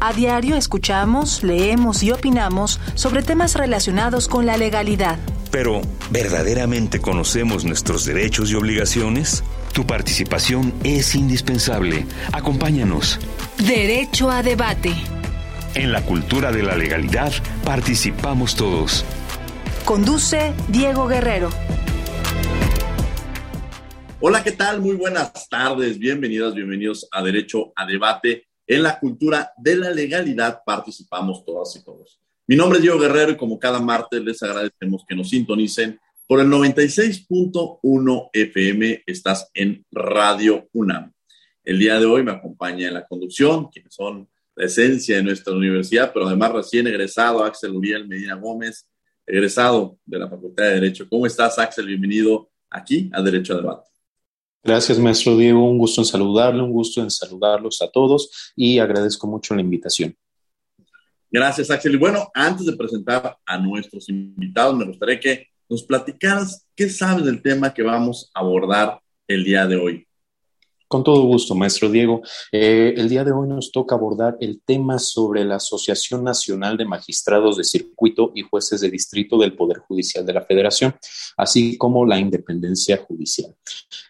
A diario escuchamos, leemos y opinamos sobre temas relacionados con la legalidad. Pero, ¿verdaderamente conocemos nuestros derechos y obligaciones? Tu participación es indispensable. Acompáñanos. Derecho a debate. En la cultura de la legalidad participamos todos. Conduce Diego Guerrero. Hola, ¿qué tal? Muy buenas tardes. Bienvenidas, bienvenidos a Derecho a Debate en la cultura de la legalidad participamos todas y todos. Mi nombre es Diego Guerrero y como cada martes les agradecemos que nos sintonicen por el 96.1 FM. Estás en Radio UNAM. El día de hoy me acompaña en la conducción, quienes son la esencia de nuestra universidad, pero además recién egresado Axel Uriel Medina Gómez, egresado de la Facultad de Derecho. ¿Cómo estás, Axel? Bienvenido aquí a Derecho a Debate. Gracias, maestro Diego. Un gusto en saludarle, un gusto en saludarlos a todos y agradezco mucho la invitación. Gracias, Axel. Y bueno, antes de presentar a nuestros invitados, me gustaría que nos platicaras qué sabes del tema que vamos a abordar el día de hoy. Con todo gusto, maestro Diego. Eh, el día de hoy nos toca abordar el tema sobre la Asociación Nacional de Magistrados de Circuito y Jueces de Distrito del Poder Judicial de la Federación, así como la independencia judicial.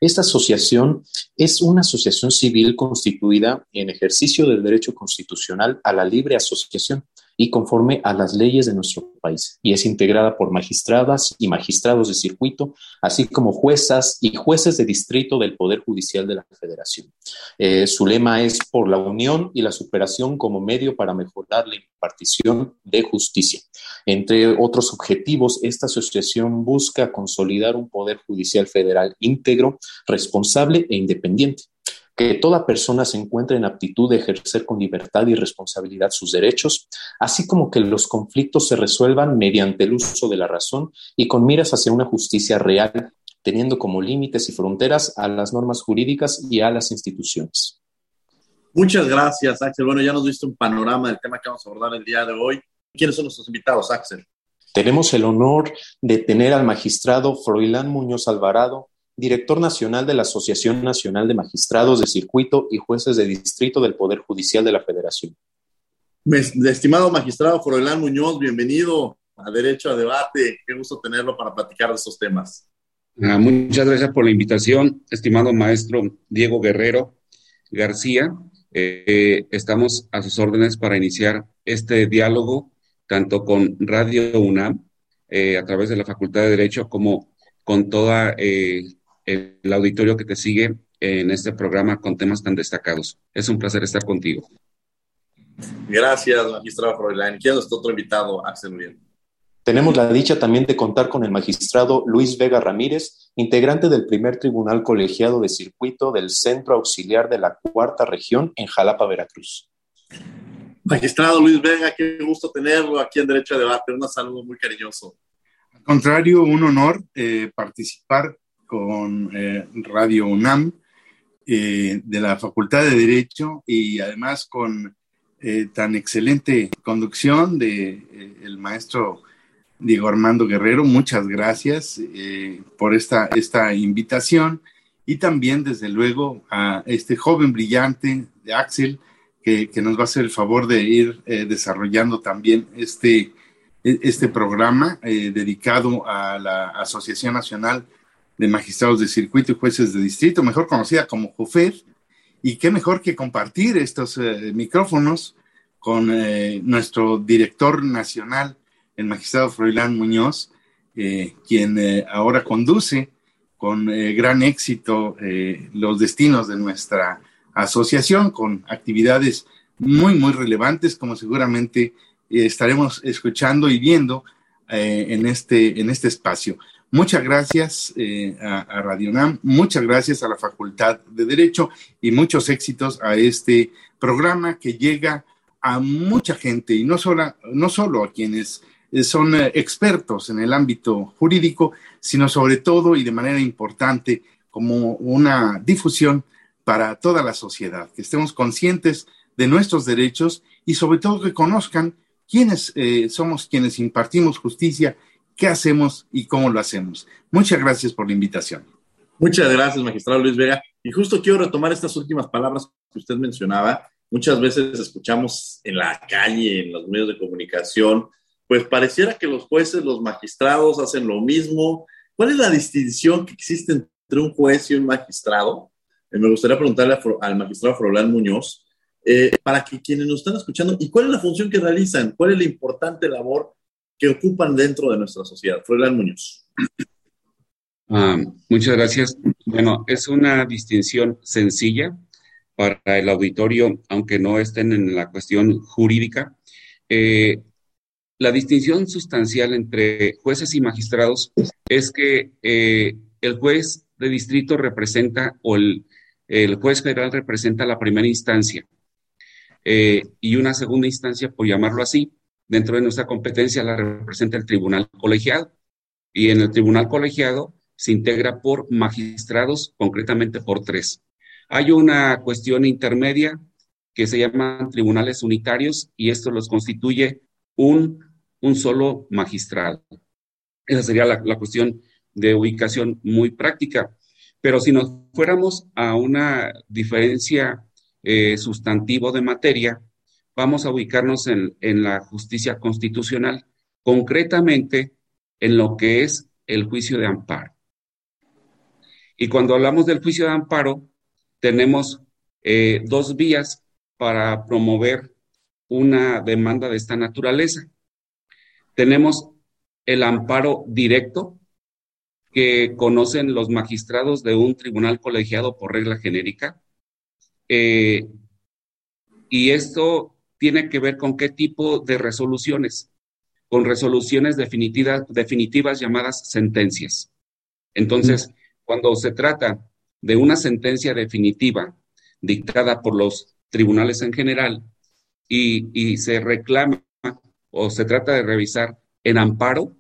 Esta asociación es una asociación civil constituida en ejercicio del derecho constitucional a la libre asociación y conforme a las leyes de nuestro país, y es integrada por magistradas y magistrados de circuito, así como juezas y jueces de distrito del Poder Judicial de la Federación. Eh, su lema es por la unión y la superación como medio para mejorar la impartición de justicia. Entre otros objetivos, esta asociación busca consolidar un Poder Judicial Federal íntegro, responsable e independiente que toda persona se encuentre en aptitud de ejercer con libertad y responsabilidad sus derechos, así como que los conflictos se resuelvan mediante el uso de la razón y con miras hacia una justicia real, teniendo como límites y fronteras a las normas jurídicas y a las instituciones. Muchas gracias, Axel. Bueno, ya nos diste un panorama del tema que vamos a abordar el día de hoy. ¿Quiénes son nuestros invitados, Axel? Tenemos el honor de tener al magistrado Froilán Muñoz Alvarado, director nacional de la Asociación Nacional de Magistrados de Circuito y Jueces de Distrito del Poder Judicial de la Federación. Estimado magistrado Froilán Muñoz, bienvenido a Derecho a Debate. Qué gusto tenerlo para platicar de estos temas. Ah, muchas gracias por la invitación, estimado maestro Diego Guerrero García. Eh, estamos a sus órdenes para iniciar este diálogo, tanto con Radio UNAM, eh, a través de la Facultad de Derecho, como con toda eh, el auditorio que te sigue en este programa con temas tan destacados. Es un placer estar contigo. Gracias, magistrado Froilán. ¿Quién es otro invitado, Axel Uriel? Tenemos la dicha también de contar con el magistrado Luis Vega Ramírez, integrante del primer tribunal colegiado de circuito del Centro Auxiliar de la Cuarta Región en Jalapa, Veracruz. Magistrado Luis Vega, qué gusto tenerlo aquí en Derecho a Debate. Un saludo muy cariñoso. Al contrario, un honor eh, participar con eh, Radio UNAM eh, de la Facultad de Derecho y además con eh, tan excelente conducción de el maestro Diego Armando Guerrero. Muchas gracias por esta, esta invitación y también, desde luego, a este joven brillante de Axel, que, que, nos va a hacer el favor de ir desarrollando también este, este programa dedicado a la Asociación Nacional de magistrados de circuito y jueces de distrito, mejor conocida como JUFER, y qué mejor que compartir estos eh, micrófonos con eh, nuestro director nacional, el magistrado Froilán Muñoz, eh, quien ahora conduce con gran éxito los destinos de nuestra asociación, con actividades muy, muy relevantes, como seguramente estaremos escuchando y viendo en, este, en este espacio. Muchas gracias eh, a, Radio NAM, muchas gracias a la Facultad de Derecho y muchos éxitos a este programa que llega a mucha gente y no solo, no solo a quienes son expertos en el ámbito jurídico, sino sobre todo y de manera importante como una difusión para toda la sociedad, que estemos conscientes de nuestros derechos y sobre todo que conozcan quiénes eh, somos quienes impartimos justicia, qué hacemos y cómo lo hacemos. Muchas gracias por la invitación. Muchas gracias, magistrado Luis Vega. Y justo quiero retomar estas últimas palabras que usted mencionaba. Muchas veces escuchamos en la calle, en los medios de comunicación, pues pareciera que los jueces, los magistrados hacen lo mismo. ¿Cuál es la distinción que existe entre un juez y un magistrado? Eh, me gustaría preguntarle al magistrado Frolán Muñoz, eh, para que quienes nos están escuchando, ¿y cuál es la función que realizan? ¿Cuál es la importante labor que ocupan dentro de nuestra sociedad? Frolán Muñoz. Ah, muchas gracias. Bueno, es una distinción sencilla para el auditorio, aunque no estén en la cuestión jurídica. Eh, la distinción sustancial entre jueces y magistrados es que el juez de distrito representa o el, el juez federal representa la primera instancia eh, y una segunda instancia, por llamarlo así, dentro de nuestra competencia la representa el tribunal colegiado. Y en el tribunal colegiado se integra por magistrados, concretamente por tres. Hay una cuestión intermedia que se llaman tribunales unitarios y esto los constituye un, un solo magistrado. Esa sería la, cuestión de ubicación muy práctica. Pero si nos fuéramos a una diferencia eh, sustantivo de materia, vamos a ubicarnos en, en la justicia constitucional, concretamente en lo que es el juicio de amparo. Y cuando hablamos del juicio de amparo, tenemos eh, dos vías para promover una demanda de esta naturaleza. Tenemos el amparo directo, que conocen los magistrados de un tribunal colegiado por regla genérica. Eh, y esto tiene que ver con qué tipo de resoluciones, con resoluciones definitivas, definitivas llamadas sentencias. Entonces, cuando se trata de una sentencia definitiva dictada por los tribunales en general y, y se reclama o se trata de revisar en amparo,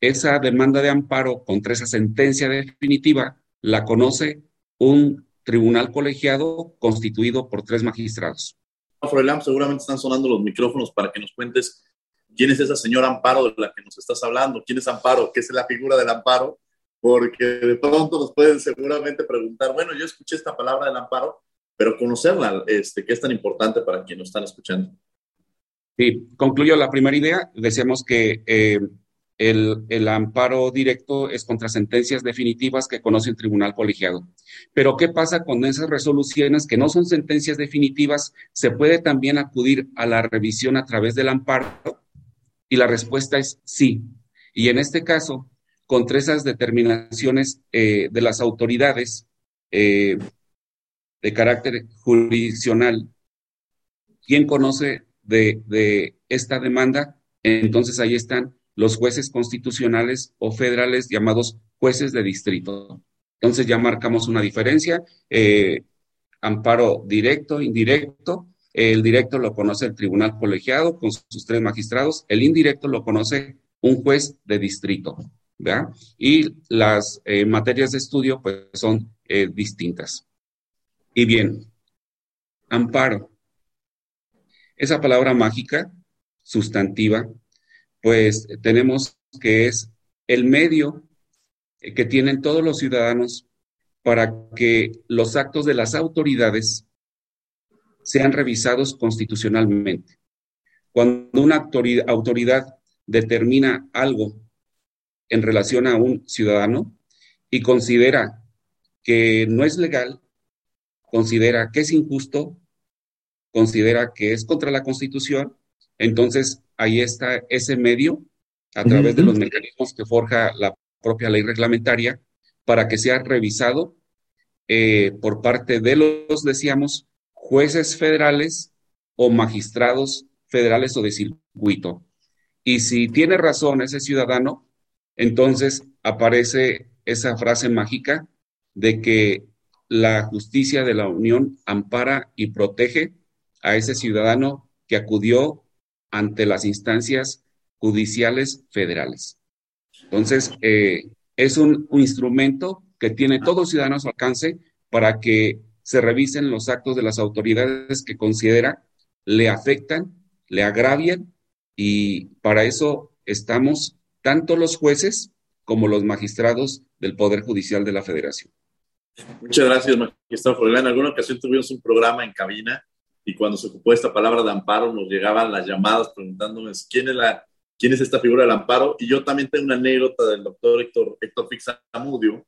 esa demanda de amparo contra esa sentencia definitiva la conoce un tribunal colegiado constituido por tres magistrados. Froilán, seguramente están sonando los micrófonos para que nos cuentes quién es esa señora Amparo de la que nos estás hablando, quién es Amparo, qué es la figura del Amparo, porque de pronto nos pueden seguramente preguntar, bueno, yo escuché esta palabra del Amparo, pero conocerla, este, ¿qué es tan importante para quienes nos están escuchando? Sí, concluyo la primera idea. Decíamos que eh, el, amparo directo es contra sentencias definitivas que conoce el tribunal colegiado. Pero ¿qué pasa con esas resoluciones que no son sentencias definitivas? ¿Se puede también acudir a la revisión a través del amparo? Y la respuesta es sí. Y en este caso, contra esas determinaciones eh, de las autoridades eh, de carácter jurisdiccional, ¿quién conoce de, de esta demanda? Entonces ahí están los jueces constitucionales o federales llamados jueces de distrito. Entonces ya marcamos una diferencia. Eh, amparo directo, indirecto. El directo lo conoce el tribunal colegiado con sus tres magistrados. El indirecto lo conoce un juez de distrito. Y las eh, materias de estudio pues son eh, distintas. Y bien, amparo. Esa palabra mágica, sustantiva, pues tenemos que es el medio que tienen todos los ciudadanos para que los actos de las autoridades sean revisados constitucionalmente. Cuando una autoridad, determina algo en relación a un ciudadano y considera que no es legal, considera que es injusto, considera que es contra la Constitución, entonces ahí está ese medio a través de los mecanismos que forja la propia ley reglamentaria para que sea revisado eh, por parte de los, decíamos, jueces federales o magistrados federales o de circuito. Y si tiene razón ese ciudadano, entonces aparece esa frase mágica de que la justicia de la Unión ampara y protege a ese ciudadano que acudió ante las instancias judiciales federales. Entonces, eh, es un, instrumento que tiene todo ciudadano a su alcance para que se revisen los actos de las autoridades que considera le afectan, le agravian y para eso estamos tanto los jueces como los magistrados del Poder Judicial de la Federación. Muchas gracias, magistrado Froilán. En alguna ocasión tuvimos un programa en cabina y cuando se ocupó esta palabra de amparo nos llegaban las llamadas preguntándonos quién es, la, quién es esta figura del amparo. Y yo también tengo una anécdota del doctor Héctor, Héctor Fixamudio.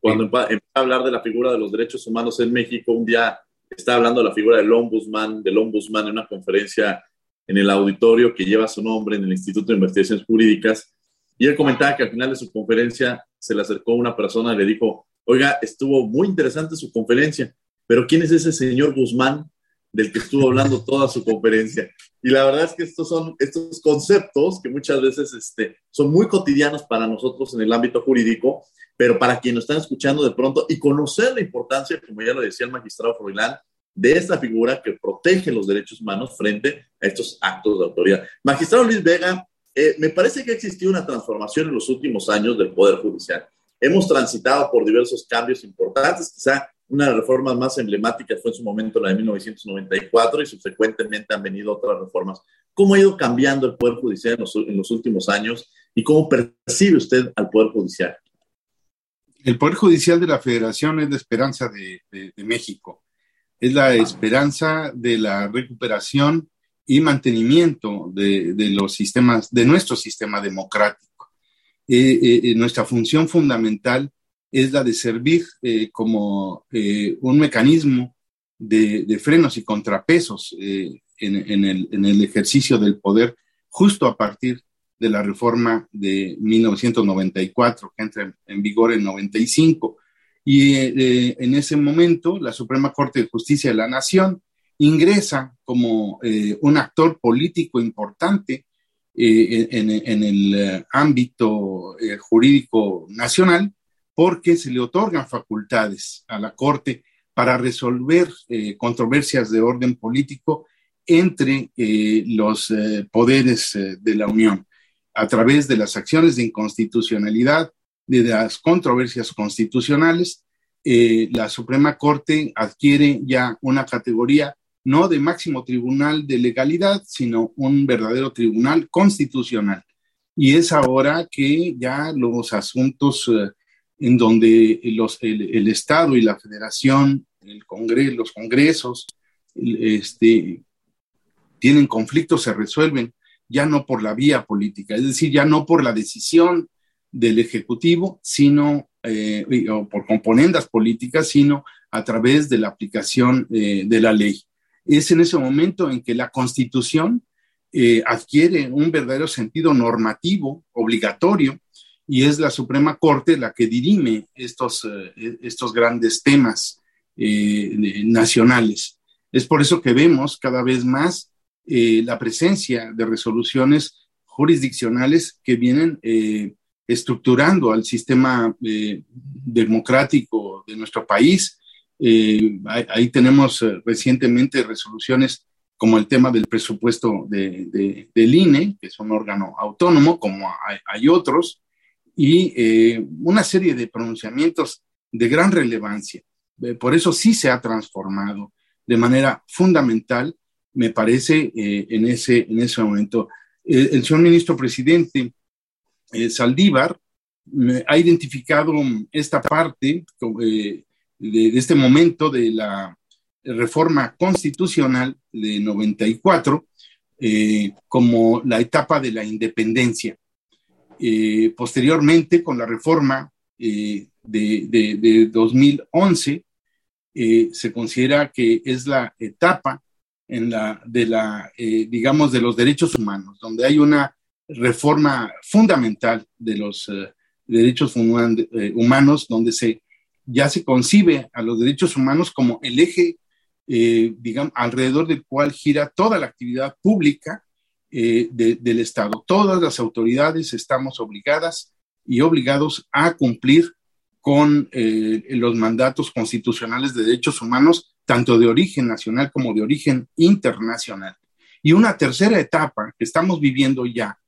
Cuando empezó a hablar de la figura de los derechos humanos en México, un día estaba hablando de la figura del ombudsman, del ombudsman en una conferencia en el auditorio que lleva su nombre en el Instituto de Investigaciones Jurídicas. Y él comentaba que al final de su conferencia se le acercó una persona y le dijo, oiga, estuvo muy interesante su conferencia, pero ¿quién es ese señor Guzmán del que estuvo hablando toda su conferencia? Y la verdad es que estos son estos conceptos que muchas veces este, son muy cotidianos para nosotros en el ámbito jurídico, pero para quienes nos están escuchando de pronto y conocer la importancia, como ya lo decía el magistrado Froilán, de esta figura que protege los derechos humanos frente a estos actos de autoridad. Magistrado Luis Vega, eh, me parece que ha existido una transformación en los últimos años del Poder Judicial. Hemos transitado por diversos cambios importantes, quizá una de las reformas más emblemáticas fue en su momento la de 1994 y subsecuentemente han venido otras reformas. ¿Cómo ha ido cambiando el Poder Judicial en los, últimos años y cómo percibe usted al Poder Judicial? El Poder Judicial de la Federación es la esperanza de, México, es la esperanza de la recuperación y mantenimiento de, los sistemas, de nuestro sistema democrático. Eh, eh, eh, nuestra función fundamental es la de servir como un mecanismo de, frenos y contrapesos en, el, ejercicio del poder justo a partir de la reforma de 1994, que entra en vigor en 95. Y en ese momento, la Suprema Corte de Justicia de la Nación ingresa como un actor político importante eh, en, el eh, ámbito eh, jurídico nacional porque se le otorgan facultades a la Corte para resolver controversias de orden político entre los poderes de la Unión a través de las acciones de inconstitucionalidad, de las controversias constitucionales. la Suprema Corte adquiere ya una categoría no de máximo tribunal de legalidad, sino un verdadero tribunal constitucional. Y es ahora que ya los asuntos eh, en donde los, el, Estado y la Federación, el Congreso, los congresos, este, tienen conflictos, se resuelven ya no por la vía política, es decir, ya no por la decisión del Ejecutivo, sino, eh, o por componendas políticas, sino a través de la aplicación eh, de la ley. Es en ese momento en que la constitución eh, adquiere un verdadero sentido normativo, obligatorio, y es la Suprema Corte la que dirime estos, eh, estos grandes temas eh, nacionales. Es por eso que vemos cada vez más la presencia de resoluciones jurisdiccionales que vienen estructurando al sistema democrático de nuestro país, eh, ahí, tenemos eh, recientemente resoluciones como el tema del presupuesto de, del INE, que es un órgano autónomo, como hay, otros, y eh, una serie de pronunciamientos de gran relevancia. por eso sí se ha transformado de manera fundamental, me parece, en, ese, en ese momento. el señor ministro presidente Saldívar ha identificado esta parte de, este momento de la reforma constitucional de 94 eh, como la etapa de la independencia. Eh, posteriormente, con la reforma eh, de, de, 2011, se considera que es la etapa en la, de la, digamos, de los derechos humanos, donde hay una reforma fundamental de los derechos humanos, donde se ya se concibe a los derechos humanos como el eje, eh, digamos, alrededor del cual gira toda la actividad pública eh, del Estado. Todas las autoridades estamos obligadas y obligados a cumplir con eh, los mandatos constitucionales de derechos humanos, tanto de origen nacional como de origen internacional. Y una tercera etapa que estamos viviendo ya,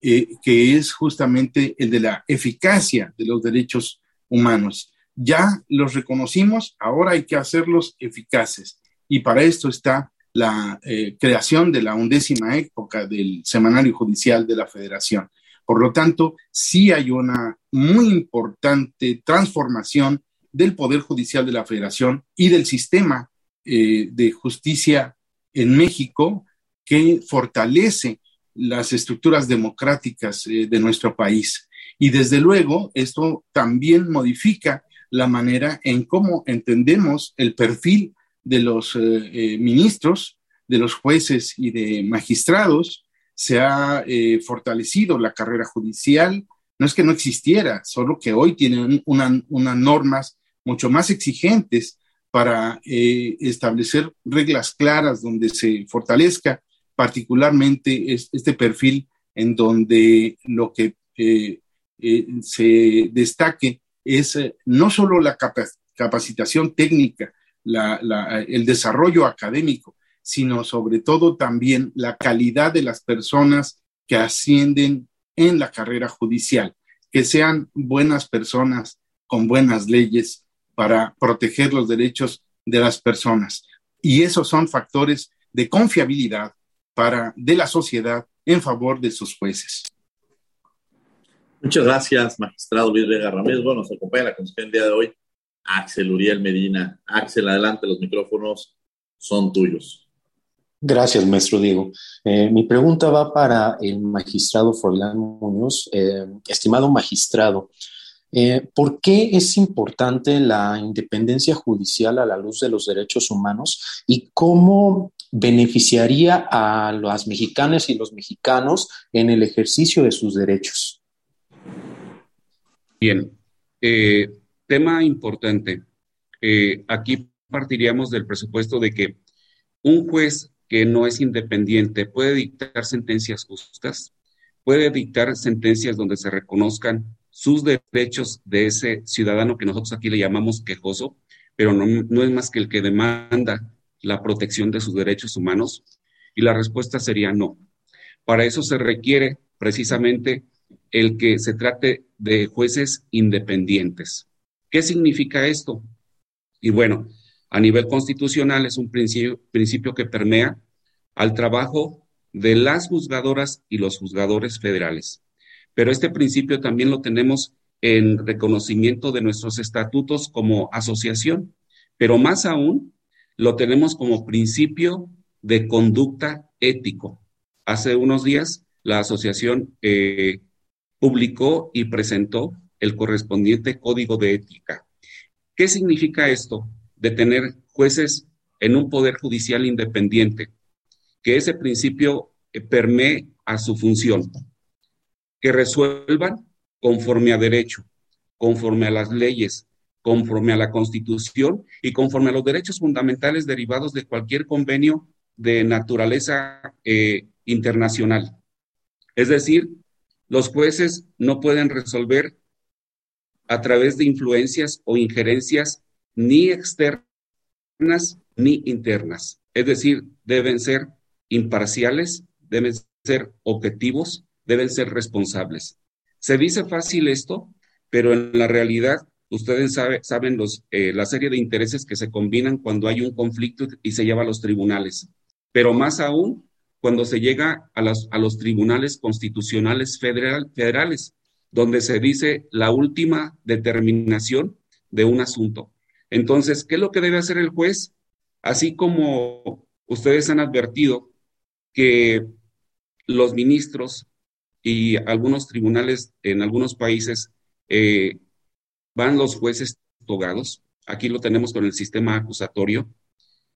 eh, que es justamente el de la eficacia de los derechos humanos. Ya los reconocimos, ahora hay que hacerlos eficaces. Y para esto está la eh, creación de la undécima época del Semanario Judicial de la Federación. Por lo tanto, sí hay una muy importante transformación del Poder Judicial de la Federación y del sistema eh, de justicia en México que fortalece las estructuras democráticas eh, de nuestro país. Y desde luego, esto también modifica la manera en cómo entendemos el perfil de los eh, ministros, de los jueces y de magistrados. Se ha fortalecido la carrera judicial. No es que no existiera, solo que hoy tienen unas normas mucho más exigentes para eh, establecer reglas claras donde se fortalezca particularmente este perfil en donde lo que eh, eh, se destaque es no solo la capacitación técnica, el desarrollo académico, sino sobre todo también la calidad de las personas que ascienden en la carrera judicial, que sean buenas personas con buenas leyes para proteger los derechos de las personas. Y esos son factores de confiabilidad para, de la sociedad en favor de sus jueces. Muchas gracias, magistrado Luis Vega Ramírez. Bueno, nos acompaña la el día de hoy, Axel Uriel Medina. Axel, adelante, los micrófonos son tuyos. Gracias, maestro Diego. Eh, mi pregunta va para el magistrado Forlán Muñoz. Eh, estimado magistrado, eh, ¿Por qué es importante la independencia judicial a la luz de los derechos humanos y cómo beneficiaría a las mexicanas y los mexicanos en el ejercicio de sus derechos? Bien, eh, tema importante. Eh, aquí partiríamos del presupuesto de que un juez que no es independiente puede dictar sentencias justas, puede dictar sentencias donde se reconozcan sus derechos de ese ciudadano que nosotros aquí le llamamos quejoso, pero no, es más que el que demanda la protección de sus derechos humanos? Y la respuesta sería no. Para eso se requiere precisamente el que se trate de jueces independientes. ¿Qué significa esto? Y bueno, a nivel constitucional es un principio, principio que permea al trabajo de las juzgadoras y los juzgadores federales. Pero este principio también lo tenemos en reconocimiento de nuestros estatutos como asociación, pero más aún lo tenemos como principio de conducta ético. Hace unos días la asociación eh, publicó y presentó el correspondiente código de ética. ¿Qué significa esto de tener jueces en un poder judicial independiente? Que ese principio eh, permee a su función que resuelvan conforme a derecho, conforme a las leyes, conforme a la Constitución y conforme a los derechos fundamentales derivados de cualquier convenio de naturaleza eh, internacional. Es decir, los jueces no pueden resolver a través de influencias o injerencias ni externas ni internas. Es decir, deben ser imparciales, deben ser objetivos deben ser responsables. Se dice fácil esto, pero en la realidad ustedes saben eh, la serie de intereses que se combinan cuando hay un conflicto y se lleva a los tribunales. Pero más aún cuando se llega a los tribunales constitucionales federales, donde se dice la última determinación de un asunto. Entonces, ¿qué es lo que debe hacer el juez? Así como ustedes han advertido que los ministros y algunos tribunales en algunos países eh, van los jueces togados. Aquí lo tenemos con el sistema acusatorio.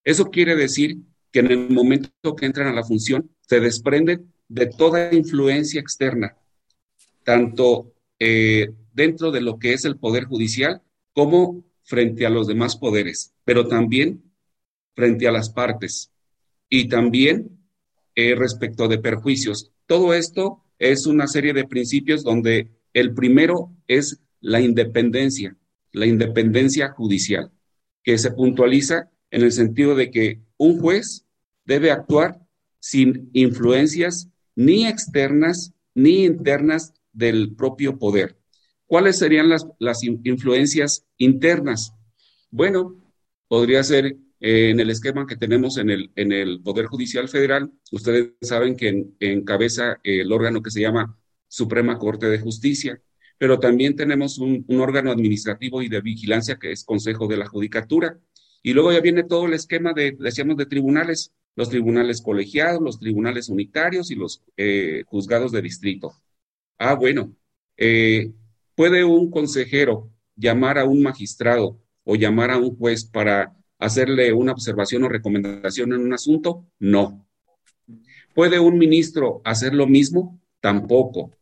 Eso quiere decir que en el momento que entran a la función se desprenden de toda influencia externa, tanto eh, dentro de lo que es el poder judicial como frente a los demás poderes, pero también frente a las partes y también eh, respecto de perjuicios. Todo esto es una serie de principios donde el primero es la independencia, la independencia judicial, que se puntualiza en el sentido de que un juez debe actuar sin influencias ni externas ni internas del propio poder. ¿Cuáles serían las, las influencias internas? Bueno, podría ser eh, en el esquema que tenemos en el, en el Poder Judicial Federal. Ustedes saben que encabeza el órgano que se llama Suprema Corte de Justicia, pero también tenemos un, un, órgano administrativo y de vigilancia que es Consejo de la Judicatura. Y luego ya viene todo el esquema de, decíamos, de tribunales, los tribunales colegiados, los tribunales unitarios y los eh, juzgados de distrito. Ah, bueno, eh, ¿puede un consejero llamar a un magistrado o llamar a un juez para hacerle una observación o recomendación en un asunto? No. ¿Puede un ministro hacer lo mismo? Tampoco.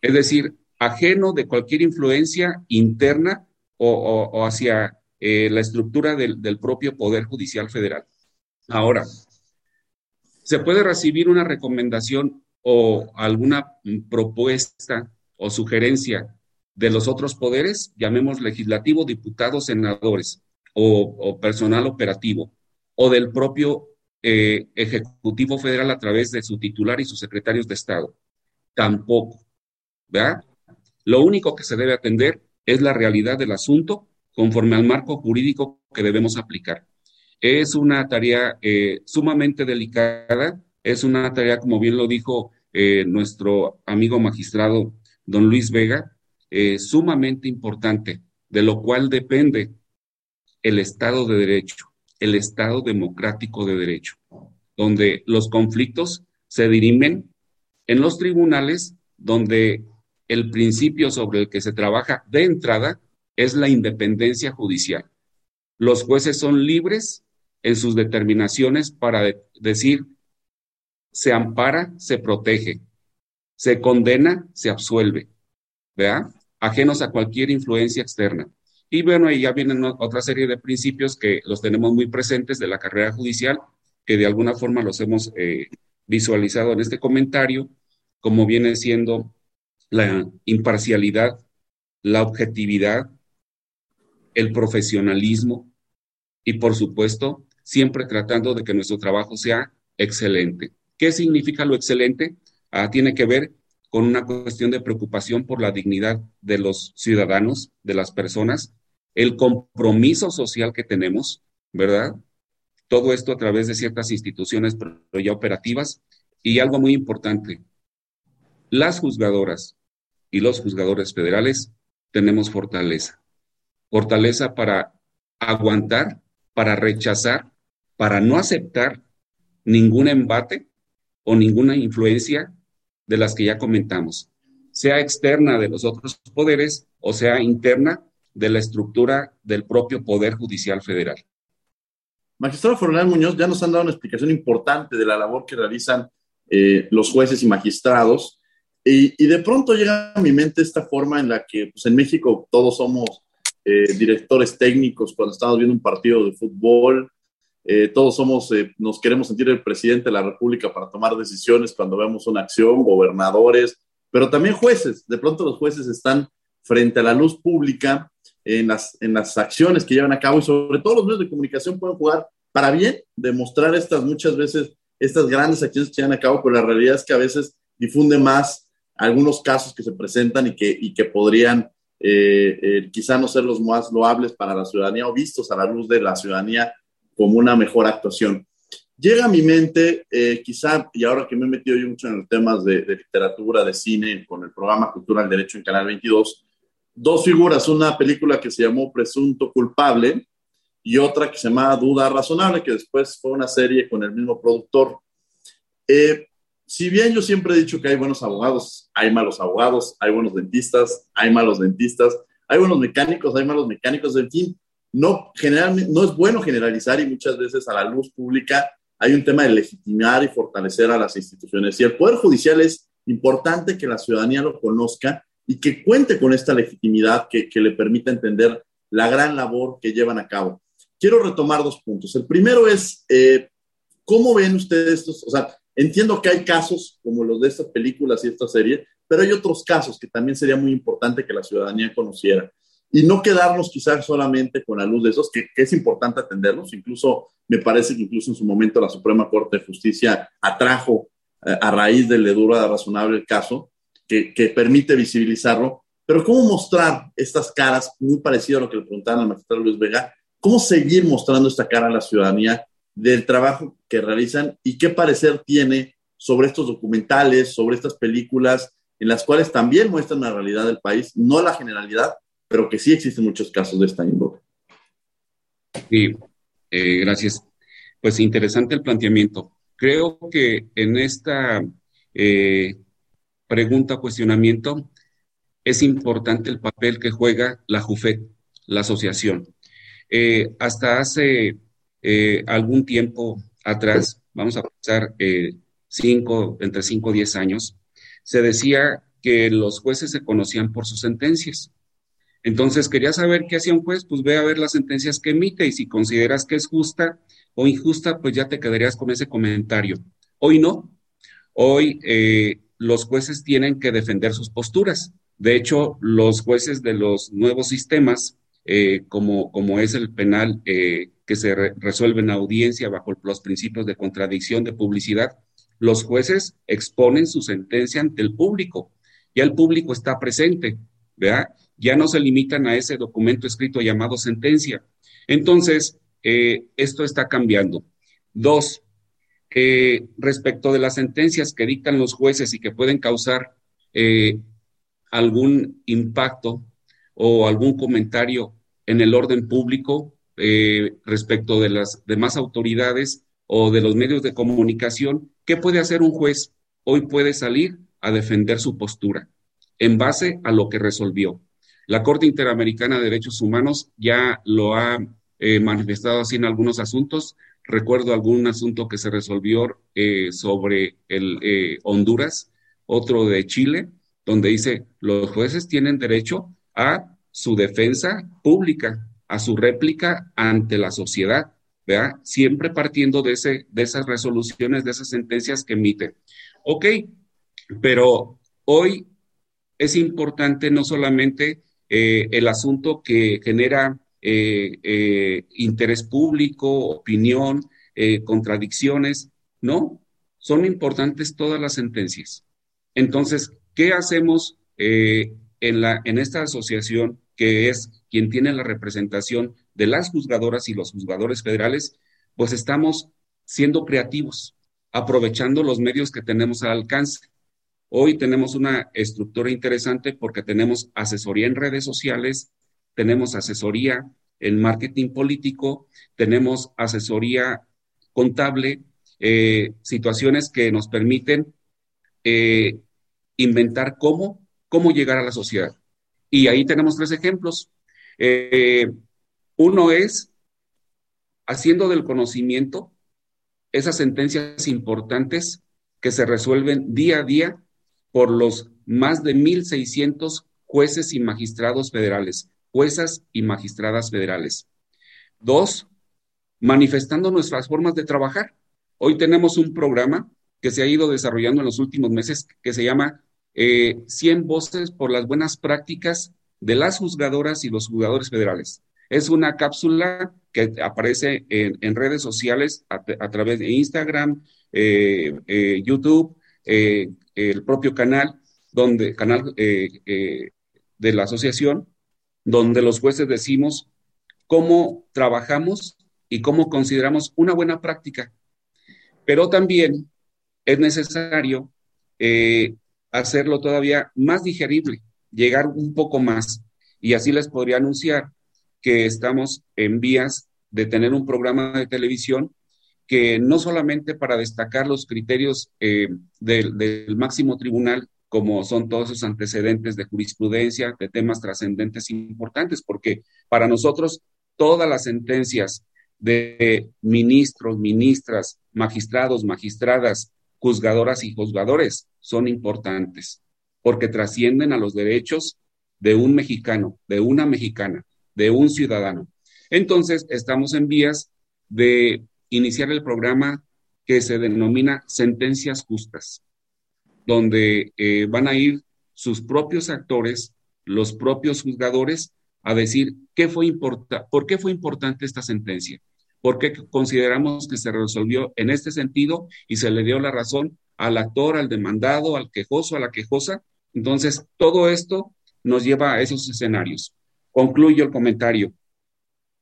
Es decir, ajeno de cualquier influencia interna o, hacia eh, la estructura del, del propio Poder Judicial Federal. Ahora, ¿se puede recibir una recomendación o alguna propuesta o sugerencia de los otros poderes, llamemos legislativo, diputados, senadores o, personal operativo, o del propio eh, Ejecutivo Federal a través de su titular y sus secretarios de Estado. Tampoco. ¿Verdad? Lo único que se debe atender es la realidad del asunto conforme al marco jurídico que debemos aplicar. Es una tarea eh, sumamente delicada, es una tarea, como bien lo dijo eh, nuestro amigo magistrado don Luis Vega, eh, sumamente importante, de lo cual depende el Estado de Derecho, el Estado democrático de Derecho, donde los conflictos se dirimen en los tribunales, donde el principio sobre el que se trabaja de entrada es la independencia judicial. Los jueces son libres en sus determinaciones para decir se ampara, se protege, se condena, se absuelve, ¿verdad? Ajenos a cualquier influencia externa. Y bueno, ahí ya vienen otra serie de principios que los tenemos muy presentes de la carrera judicial, que de alguna forma los hemos eh, visualizado en este comentario, como viene siendo la imparcialidad, la objetividad, el profesionalismo y por supuesto siempre tratando de que nuestro trabajo sea excelente. ¿Qué significa lo excelente? Ah, tiene que ver con una cuestión de preocupación por la dignidad de los ciudadanos, de las personas, el compromiso social que tenemos, ¿verdad? Todo esto a través de ciertas instituciones, pero ya operativas. Y algo muy importante, las juzgadoras y los juzgadores federales tenemos fortaleza. Fortaleza para aguantar, para rechazar, para no aceptar ningún embate o ninguna influencia de las que ya comentamos, sea externa de los otros poderes o sea interna de la estructura del propio Poder Judicial Federal. Magistrado Fornal Muñoz, ya nos han dado una explicación importante de la labor que realizan eh, los jueces y magistrados. Y, de pronto llega a mi mente esta forma en la que pues, en México todos somos eh, directores técnicos cuando estamos viendo un partido de fútbol, eh, todos somos, eh, nos queremos sentir el presidente de la República para tomar decisiones cuando vemos una acción, gobernadores, pero también jueces. De pronto los jueces están frente a la luz pública en las, en las acciones que llevan a cabo y sobre todo los medios de comunicación pueden jugar para bien, demostrar estas muchas veces, estas grandes acciones que llevan a cabo, pero la realidad es que a veces difunde más algunos casos que se presentan y que, y que podrían eh, quizá no ser los más loables para la ciudadanía o vistos a la luz de la ciudadanía como una mejor actuación. Llega a mi mente, eh, quizá, y ahora que me he metido yo mucho en los temas de, literatura, de cine, con el programa Cultura del Derecho en Canal 22, dos figuras, una película que se llamó Presunto Culpable y otra que se llama Duda Razonable, que después fue una serie con el mismo productor. Eh, si bien yo siempre he dicho que hay buenos abogados, hay malos abogados, hay buenos dentistas, hay malos dentistas, hay buenos mecánicos, hay malos mecánicos, en fin, no, generalmente, no es bueno generalizar y muchas veces a la luz pública hay un tema de legitimar y fortalecer a las instituciones. Y el Poder Judicial es importante que la ciudadanía lo conozca y que cuente con esta legitimidad que, le permita entender la gran labor que llevan a cabo. Quiero retomar dos puntos. El primero es, eh, ¿cómo ven ustedes estos? O sea, entiendo que hay casos como los de estas películas y esta serie, pero hay otros casos que también sería muy importante que la ciudadanía conociera. Y no quedarnos quizás solamente con la luz de esos, que, es importante atenderlos. Incluso me parece que incluso en su momento la Suprema Corte de Justicia atrajo eh, a raíz del le dura razonable el caso, que, que, permite visibilizarlo. Pero ¿cómo mostrar estas caras, muy parecido a lo que le preguntaban al magistrado Luis Vega, cómo seguir mostrando esta cara a la ciudadanía del trabajo que realizan y qué parecer tiene sobre estos documentales, sobre estas películas, en las cuales también muestran la realidad del país, no la generalidad, pero que sí existen muchos casos de esta índole. Sí, eh, gracias. Pues interesante el planteamiento. Creo que en esta eh, pregunta, cuestionamiento, es importante el papel que juega la JUFET, la asociación. Eh, hasta hace algún tiempo atrás, vamos a pensar cinco, entre 5 o 10 años, se decía que los jueces se conocían por sus sentencias. Entonces, quería saber qué hacía un juez, pues ve a ver las sentencias que emite y si consideras que es justa o injusta, pues ya te quedarías con ese comentario. Hoy no. Hoy eh, los jueces tienen que defender sus posturas. De hecho, los jueces de los nuevos sistemas, eh, como, como es el penal eh, que se resuelve en audiencia bajo los principios de contradicción de publicidad, los jueces exponen su sentencia ante el público. Ya el público está presente, ¿verdad? Ya no se limitan a ese documento escrito llamado sentencia. Entonces, eh, esto está cambiando. Dos, eh, respecto de las sentencias que dictan los jueces y que pueden causar eh, algún impacto o algún comentario en el orden público respecto de las demás autoridades o de los medios de comunicación, ¿qué puede hacer un juez? Hoy puede salir a defender su postura en base a lo que resolvió. La Corte Interamericana de Derechos Humanos ya lo ha eh, manifestado así en algunos asuntos. Recuerdo algún asunto que se resolvió eh, sobre el eh, Honduras, otro de Chile, donde dice los jueces tienen derecho a su defensa pública, a su réplica ante la sociedad, ¿verdad? Siempre partiendo de, ese, de esas resoluciones, de esas sentencias que emite. Ok, pero hoy es importante no solamente eh, el asunto que genera eh, eh, interés público, opinión, contradicciones. No, son importantes todas las sentencias. Entonces, ¿qué hacemos en, la, en esta asociación que es quien tiene la representación de las juzgadoras y los juzgadores federales? Pues estamos siendo creativos, aprovechando los medios que tenemos al alcance. Hoy tenemos una estructura interesante porque tenemos asesoría en redes sociales, tenemos asesoría en marketing político, tenemos asesoría contable, eh, situaciones que nos permiten eh, inventar cómo, cómo llegar a la sociedad. Y ahí tenemos tres ejemplos. Eh, uno es haciendo del conocimiento esas sentencias importantes que se resuelven día a día por los más de 1.600 jueces y magistrados federales, juezas y magistradas federales. Dos, manifestando nuestras formas de trabajar. Hoy tenemos un programa que se ha ido desarrollando en los últimos meses que se llama 100 eh, voces por las buenas prácticas de las juzgadoras y los juzgadores federales. Es una cápsula que aparece en, redes sociales a, través de Instagram, eh, eh, YouTube, el propio canal, donde, canal eh, eh, de la asociación, donde los jueces decimos cómo trabajamos y cómo consideramos una buena práctica. Pero también es necesario eh, hacerlo todavía más digerible, llegar un poco más. Y así les podría anunciar que estamos en vías de tener un programa de televisión que no solamente para destacar los criterios eh, del, máximo tribunal, como son todos esos antecedentes de jurisprudencia, de temas trascendentes importantes, porque para nosotros todas las sentencias de ministros, ministras, magistrados, magistradas, juzgadoras y juzgadores son importantes, porque trascienden a los derechos de un mexicano, de una mexicana, de un ciudadano. Entonces, estamos en vías de iniciar el programa que se denomina Sentencias Justas, donde eh, van a ir sus propios actores, los propios juzgadores, a decir qué fue importa, por qué fue importante esta sentencia, por qué consideramos que se resolvió en este sentido y se le dio la razón al actor, al demandado, al quejoso, a la quejosa. Entonces, todo esto nos lleva a esos escenarios. Concluyo el comentario.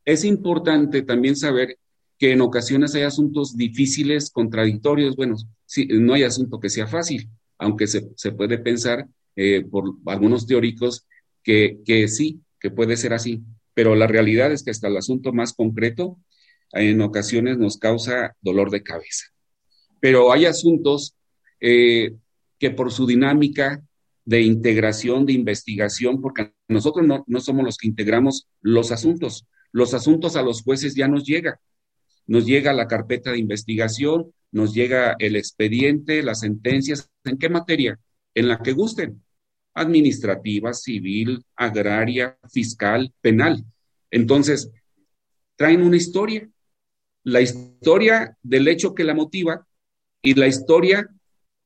Es importante también saber que en ocasiones hay asuntos difíciles, contradictorios. Bueno, sí, no hay asunto que sea fácil, aunque se, puede pensar eh, por algunos teóricos que, que sí, que puede ser así. Pero la realidad es que hasta el asunto más concreto en ocasiones nos causa dolor de cabeza. Pero hay asuntos eh, que por su dinámica de integración, de investigación, porque nosotros no, no somos los que integramos los asuntos, los asuntos a los jueces ya nos llega. Nos llega la carpeta de investigación, nos llega el expediente, las sentencias. ¿En qué materia? En la que gusten. Administrativa, civil, agraria, fiscal, penal. Entonces, traen una historia. La historia del hecho que la motiva y la historia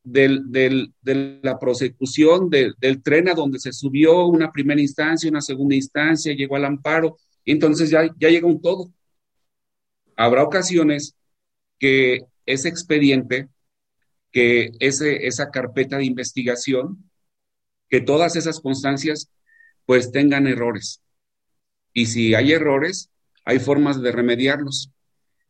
del, de la prosecución del tren a donde se subió una primera instancia, una segunda instancia, llegó al amparo, y entonces ya, ya llega un todo. Habrá ocasiones que ese expediente, que ese, esa carpeta de investigación, que todas esas constancias pues tengan errores. Y si hay errores, hay formas de remediarlos,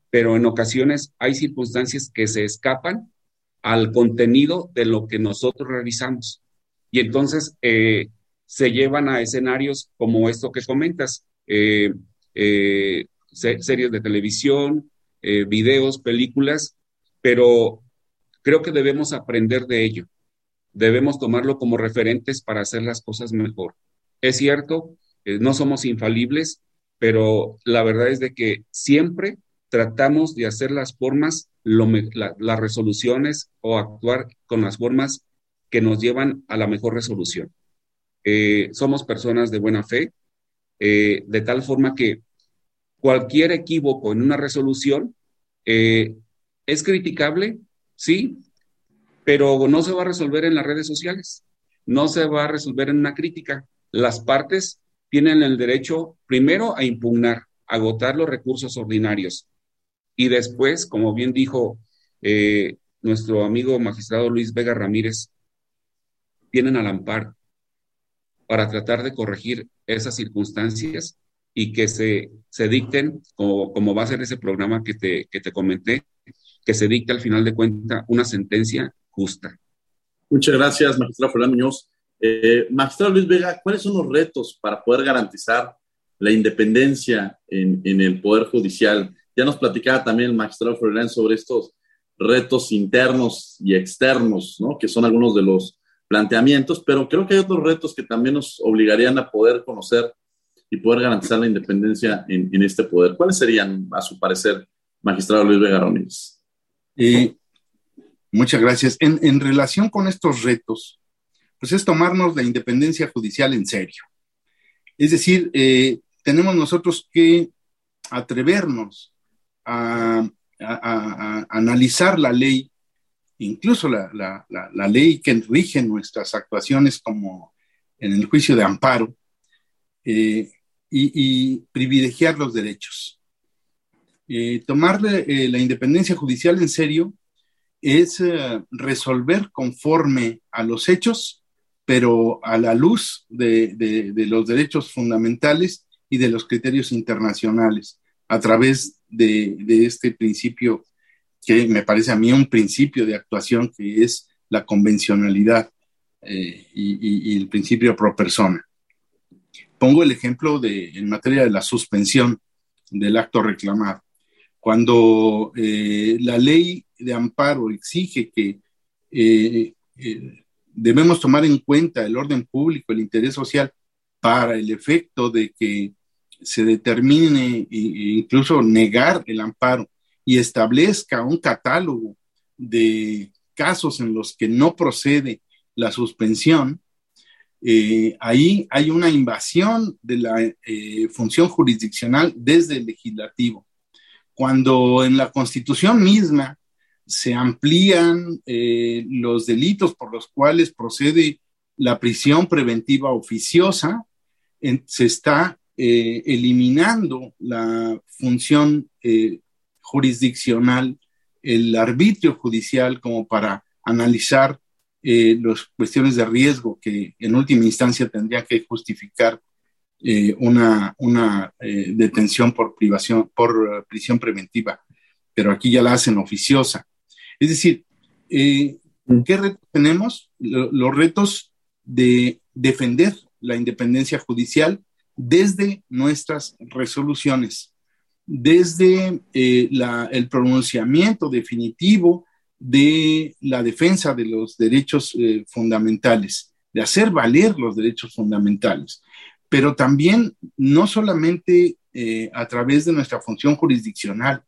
pero en ocasiones hay circunstancias que se escapan al contenido de lo que nosotros realizamos. Y entonces eh, se llevan a escenarios como esto que comentas, eh, eh, series de televisión, videos, películas, pero creo que debemos aprender de ello. Debemos tomarlo como referentes para hacer las cosas mejor. Es cierto, no somos infalibles, pero la verdad es de que siempre tratamos de hacer las formas, las resoluciones o actuar con las formas que nos llevan a la mejor resolución. Eh, somos personas de buena fe, eh, de tal forma que cualquier equívoco en una resolución eh, es criticable, sí, pero no se va a resolver en las redes sociales, no se va a resolver en una crítica. Las partes tienen el derecho primero a impugnar, agotar los recursos ordinarios y después, como bien dijo eh, nuestro amigo magistrado Luis Vega Ramírez, tienen al amparo para tratar de corregir esas circunstancias y que se, se dicten, como, como, va a ser ese programa que te, que te comenté, que se dicte al final de cuentas una sentencia justa. Muchas gracias, magistrado Fernando Muñoz. Eh, magistrado Luis Vega, ¿cuáles son los retos para poder garantizar la independencia en, en el Poder Judicial? Ya nos platicaba también el magistrado Fernández sobre estos retos internos y externos, ¿no? que son algunos de los planteamientos, pero creo que hay otros retos que también nos obligarían a poder conocer y poder garantizar la independencia en, este poder. ¿Cuáles serían, a su parecer, magistrado Luis Vega Ramírez? Muchas gracias. En, relación con estos retos, pues es tomarnos la independencia judicial en serio. Es decir, eh, tenemos nosotros que atrevernos a, analizar la ley, incluso la, ley que rige nuestras actuaciones como en el juicio de amparo, eh, y, privilegiar los derechos. Eh, tomar eh, la independencia judicial en serio es resolver conforme a los hechos, pero a la luz de, los derechos fundamentales y de los criterios internacionales, a través de, este principio que me parece a mí un principio de actuación que es la convencionalidad eh, y, el principio pro persona. Pongo el ejemplo de, en materia de la suspensión del acto reclamado. Cuando eh, la ley de amparo exige que eh, debemos tomar en cuenta el orden público, el interés social, para el efecto de que se determine e incluso negar el amparo y establezca un catálogo de casos en los que no procede la suspensión, eh, ahí hay una invasión de la eh, función jurisdiccional desde el legislativo. Cuando en la constitución misma se amplían eh, los delitos por los cuales procede la prisión preventiva oficiosa, se está eh, eliminando la función eh, jurisdiccional, el arbitrio judicial como para analizar eh, las cuestiones de riesgo que en última instancia tendría que justificar una, una detención por privación, por prisión preventiva, pero aquí ya la hacen oficiosa. Es decir, ¿qué retos tenemos? los retos de defender la independencia judicial desde nuestras resoluciones, desde eh, el pronunciamiento definitivo de la defensa de los derechos eh, fundamentales, de hacer valer los derechos fundamentales, pero también no solamente eh, a través de nuestra función jurisdiccional.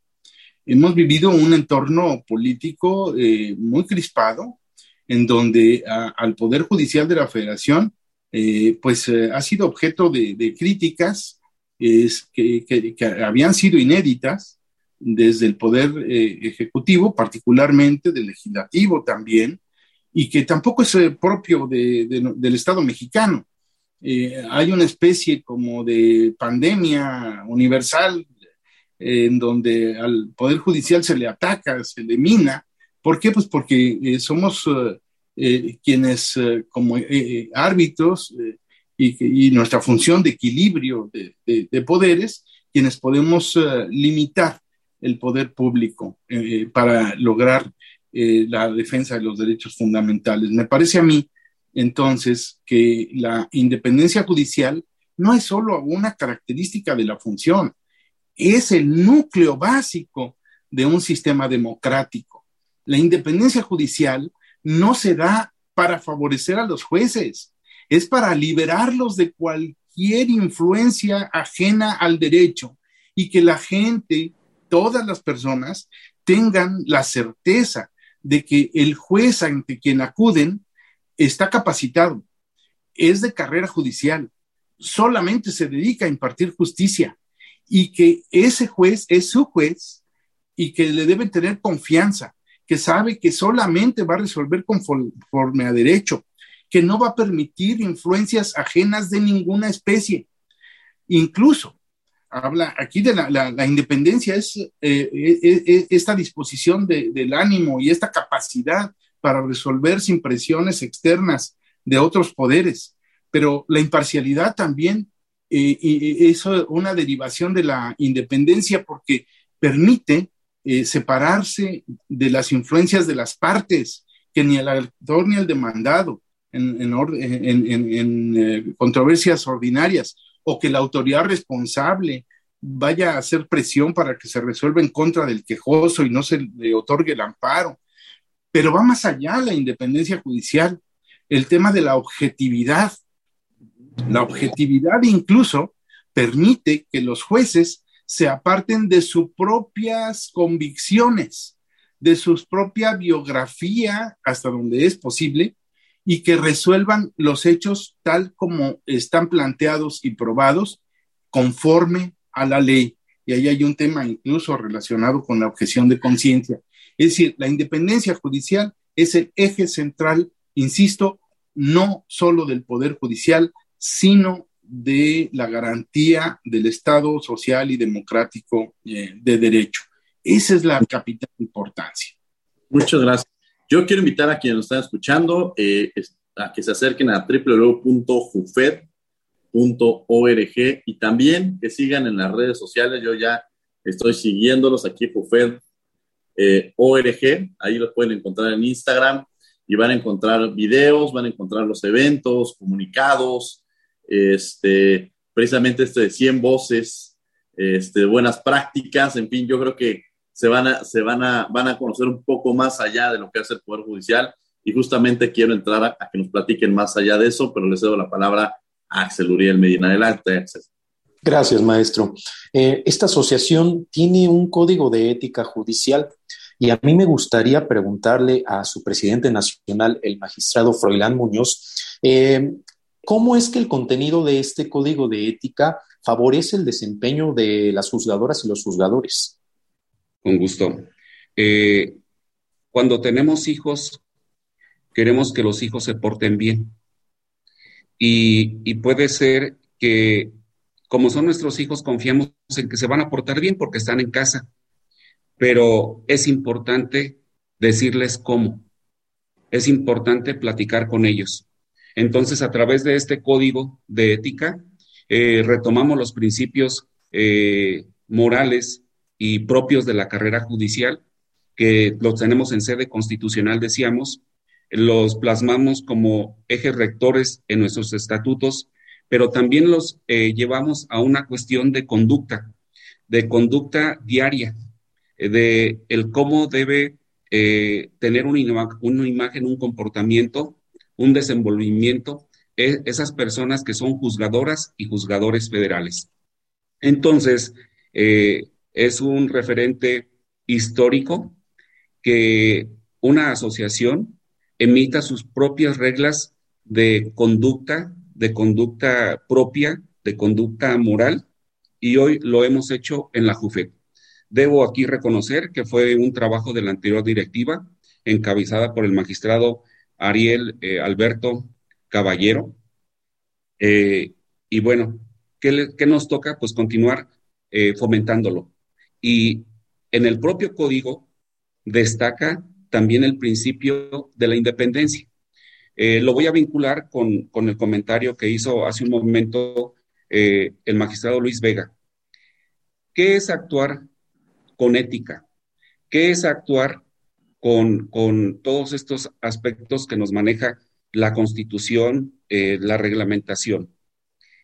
Hemos vivido un entorno político muy crispado, en donde al Poder Judicial de la Federación eh, pues eh, ha sido objeto de, críticas que, habían sido inéditas desde el Poder eh, Ejecutivo, particularmente del Legislativo también, y que tampoco es propio del Estado mexicano. hay una especie como de pandemia universal en donde al Poder Judicial se le ataca, se le mina. ¿Por qué? Pues porque somos eh, quienes eh, como eh, árbitros y, nuestra función de equilibrio de, poderes, quienes podemos limitar el poder público para lograr la defensa de los derechos fundamentales. Me parece a mí, entonces, que la independencia judicial no es solo una característica de la función, es el núcleo básico de un sistema democrático. La independencia judicial no se da para favorecer a los jueces, es para liberarlos de cualquier influencia ajena al derecho y que la gente, todas las personas, tengan la certeza de que el juez ante quien acuden está capacitado, es de carrera judicial, solamente se dedica a impartir justicia y que ese juez es su juez y que le deben tener confianza que sabe que solamente va a resolver conforme a derecho, que no va a permitir influencias ajenas de ninguna especie. Incluso, habla aquí de la, independencia, es eh, eh, eh, esta disposición del ánimo y esta capacidad para resolver sin presiones externas de otros poderes, pero la imparcialidad también es una derivación de la independencia porque permite eh, separarse de las influencias de las partes, que ni el actor ni el demandado en, en, eh, controversias ordinarias, o que la autoridad responsable vaya a hacer presión para que se resuelva en contra del quejoso y no se le otorgue el amparo. Pero va más allá la independencia judicial, el tema de la objetividad. La objetividad incluso permite que los jueces se aparten de sus propias convicciones, de su propia biografía, hasta donde es posible, y que resuelvan los hechos tal como están planteados y probados conforme a la ley. Y ahí hay un tema incluso relacionado con la objeción de conciencia. Es decir, la independencia judicial es el eje central, insisto, no solo del Poder Judicial, sino de la garantía del Estado social y democrático eh, de derecho. Esa es la capital importancia. Muchas gracias. Yo quiero invitar a quienes nos están escuchando eh, a que se acerquen a www.jufed.org y también que sigan en las redes sociales. Yo ya estoy siguiéndolos aquí, Jufed eh. Ahí los pueden encontrar en Instagram y van a encontrar videos, van a encontrar los eventos, comunicados, este, precisamente este de 100 voces, este, buenas prácticas, en fin, yo creo que se van a, se van a, van a conocer un poco más allá de lo que hace el Poder Judicial y justamente quiero entrar a, que nos platiquen más allá de eso, pero les cedo la palabra a Axel Uriel Medina. Adelante, Axel. Gracias, maestro. Eh, esta asociación tiene un código de ética judicial y a mí me gustaría preguntarle a su presidente nacional, el magistrado Froilán Muñoz, eh, ¿Cómo es que el contenido de este código de ética favorece el desempeño de las juzgadoras y los juzgadores? Con gusto. Eh, cuando tenemos hijos, queremos que los hijos se porten bien. Y, puede ser que como son nuestros hijos, confiamos en que se van a portar bien porque están en casa. Pero es importante decirles cómo. Es importante platicar con ellos. Entonces, a través de este código de ética, eh, retomamos los principios eh, morales y propios de la carrera judicial, que los tenemos en sede constitucional, decíamos, los plasmamos como ejes rectores en nuestros estatutos, pero también los eh, llevamos a una cuestión de conducta, de conducta diaria, de el cómo debe tener una, una imagen, un comportamiento, un desenvolvimiento esas personas que son juzgadoras y juzgadores federales. Entonces, eh, es un referente histórico que una asociación emita sus propias reglas de conducta, de conducta propia, de conducta moral, y hoy lo hemos hecho en la JUFET. Debo aquí reconocer que fue un trabajo de la anterior directiva, encabezada por el magistrado Ariel eh, Alberto Caballero. Eh, y bueno, ¿qué, nos toca? Pues continuar eh, fomentándolo. Y en el propio código destaca también el principio de la independencia. Eh, lo voy a vincular con, con, el comentario que hizo hace un momento el magistrado Luis Vega. ¿Qué es actuar con ética? ¿Qué es actuar con, con todos estos aspectos que nos maneja la constitución, eh, la reglamentación.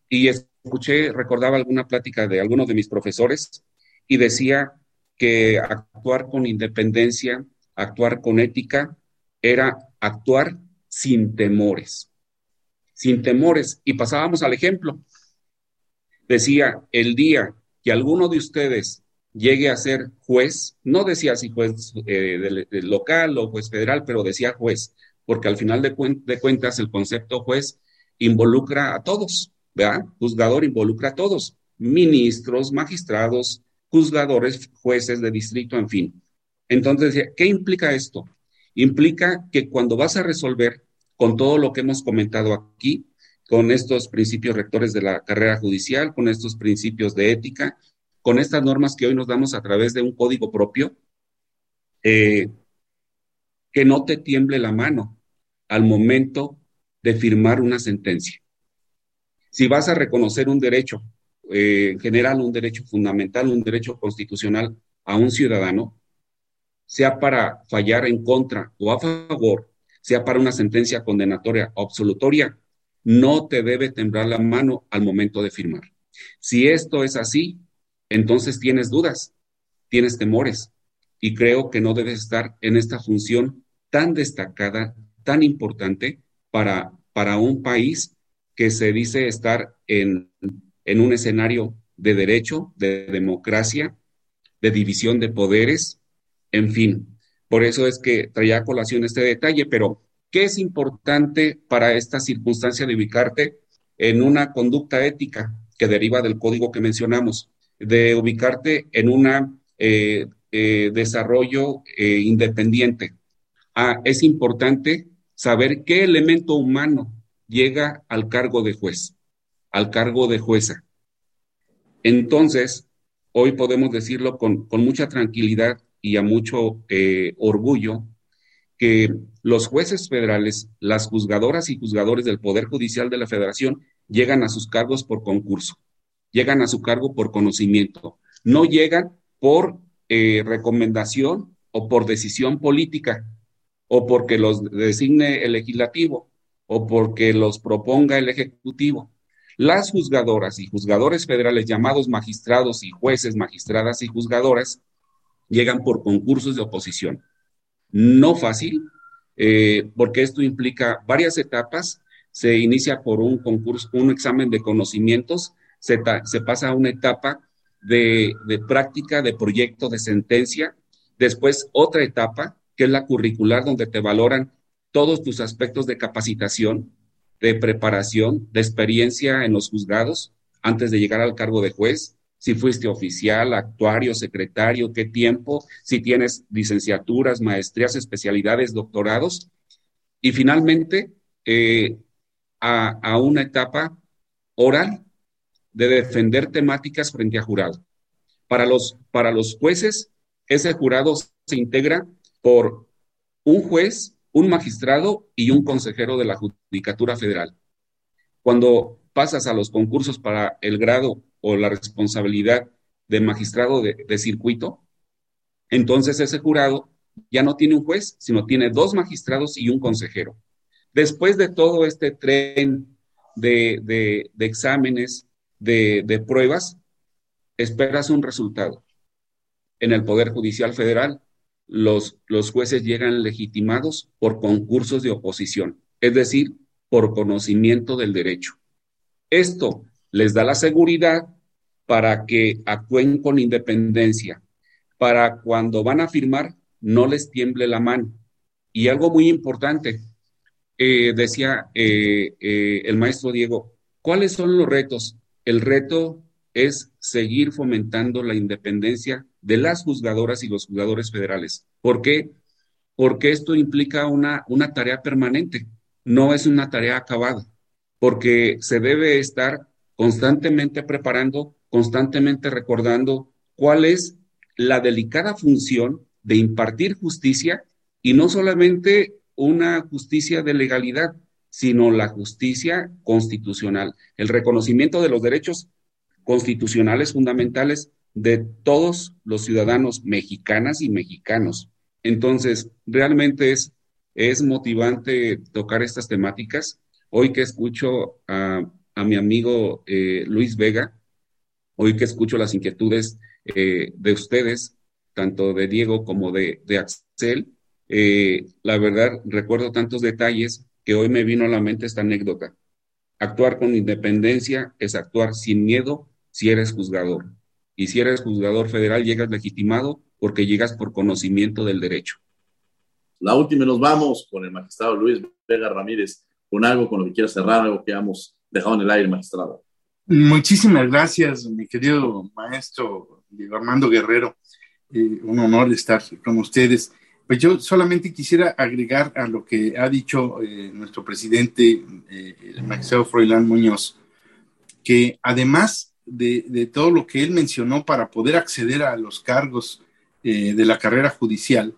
Y escuché, recordaba alguna plática de algunos de mis profesores y decía que actuar con independencia, actuar con ética, era actuar sin temores, sin temores. Y pasábamos al ejemplo. Decía, el día que alguno de ustedes llegue a ser juez, no decía si juez eh, local o juez federal, pero decía juez, porque al final de, cuentas el concepto juez involucra a todos, ¿verdad? Juzgador involucra a todos, ministros, magistrados, juzgadores, jueces de distrito, en fin. Entonces, ¿qué implica esto? Implica que cuando vas a resolver con todo lo que hemos comentado aquí, con estos principios rectores de la carrera judicial, con estos principios de ética, con estas normas que hoy nos damos a través de un código propio, eh, que no te tiemble la mano, al momento de firmar una sentencia. Si vas a reconocer un derecho eh, general, un derecho fundamental, un derecho constitucional a un ciudadano, sea para fallar en contra o a favor, sea para una sentencia condenatoria o absolutoria, no te debe temblar la mano al momento de firmar. Si esto es así, entonces tienes dudas, tienes temores y creo que no debes estar en esta función tan destacada tan importante para, para un país que se dice estar en, en un escenario de derecho, de democracia, de división de poderes, en fin. Por eso es que traía a colación este detalle, pero ¿qué es importante para esta circunstancia de ubicarte en una conducta ética que deriva del código que mencionamos, de ubicarte en un eh, eh, desarrollo eh, independiente? Ah, es importante saber qué elemento humano llega al cargo de juez, al cargo de jueza. Entonces, hoy podemos decirlo con, mucha tranquilidad y a mucho eh, orgullo, que los jueces federales, las juzgadoras y juzgadores del Poder Judicial de la Federación llegan a sus cargos por concurso, llegan a su cargo por conocimiento, no llegan por eh, recomendación o por decisión política, o porque los designe el legislativo o porque los proponga el ejecutivo. Las juzgadoras y juzgadores federales llamados magistrados y jueces, magistradas y juzgadoras llegan por concursos de oposición. No fácil, eh, porque esto implica varias etapas. Se inicia por un concurso, un examen de conocimientos, se, pasa a una etapa de, de práctica de proyecto de sentencia, después otra etapa que es la curricular, donde te valoran todos tus aspectos de capacitación, de preparación, de experiencia en los juzgados antes de llegar al cargo de juez, si fuiste oficial, actuario, secretario, qué tiempo, si tienes licenciaturas, maestrías, especialidades, doctorados. Y finalmente, eh, a, una etapa oral, de defender temáticas frente a jurado. Para los, para los jueces, ese jurado se integra por un juez, un magistrado y un consejero de la Judicatura Federal. Cuando pasas a los concursos para el grado o la responsabilidad de magistrado de, de circuito, entonces ese jurado ya no tiene un juez, sino tiene dos magistrados y un consejero. Después de todo este tren de, exámenes, de, pruebas, esperas un resultado. En el Poder Judicial Federal, los, los jueces llegan legitimados por concursos de oposición, es decir, por conocimiento del derecho. Esto les da la seguridad para que actúen con independencia, para cuando van a firmar no les tiemble la mano. Y algo muy importante, eh, decía eh, eh, el maestro Diego, ¿cuáles son los retos? El reto es seguir fomentando la independencia de las juzgadoras y los juzgadores federales. ¿Por qué? Porque esto implica una, una tarea permanente, no es una tarea acabada, porque se debe estar constantemente preparando, constantemente recordando cuál es la delicada función de impartir justicia y no solamente una justicia de legalidad, sino la justicia constitucional, el reconocimiento de los derechos constitucionales fundamentales de todos los ciudadanos mexicanas y mexicanos. Entonces, realmente es, es motivante tocar estas temáticas. Hoy que escucho a, mi amigo eh, Luis Vega, hoy que escucho las inquietudes eh, de ustedes, tanto de Diego como de, de Axel, eh, la verdad, recuerdo tantos detalles que hoy me vino a la mente esta anécdota. Actuar con independencia es actuar sin miedo si eres juzgador. Y si eres juzgador federal, llegas legitimado porque llegas por conocimiento del derecho. La última, nos vamos con el magistrado Luis Vega Ramírez, con algo con lo que quiera cerrar, algo que hemos dejado en el aire, magistrado. Muchísimas gracias, mi querido maestro Diego Armando Guerrero. Eh, un honor estar con ustedes. Pues yo solamente quisiera agregar a lo que ha dicho eh, nuestro presidente, eh, el magistrado Froilán Muñoz, que además de, todo lo que él mencionó para poder acceder a los cargos eh, de la carrera judicial,